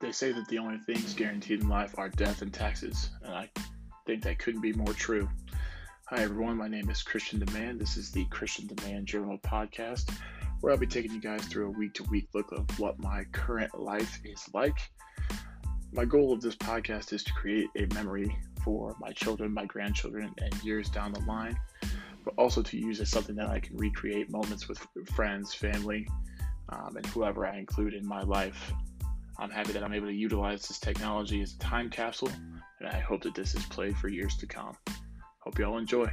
They say that the only things guaranteed in life are death and taxes, and I think that couldn't be more true. Hi, everyone. My name is Christian Demand. This is the Christian Demand Journal podcast, where I'll be taking you guys through a week to week look of what my current life is like. My goal of this podcast is to create a memory for my children, my grandchildren, and years down the line, but also to use as something that I can recreate moments with friends, family, um, and whoever I include in my life. I'm happy that I'm able to utilize this technology as a time capsule, and I hope that this is played for years to come. Hope you all enjoy.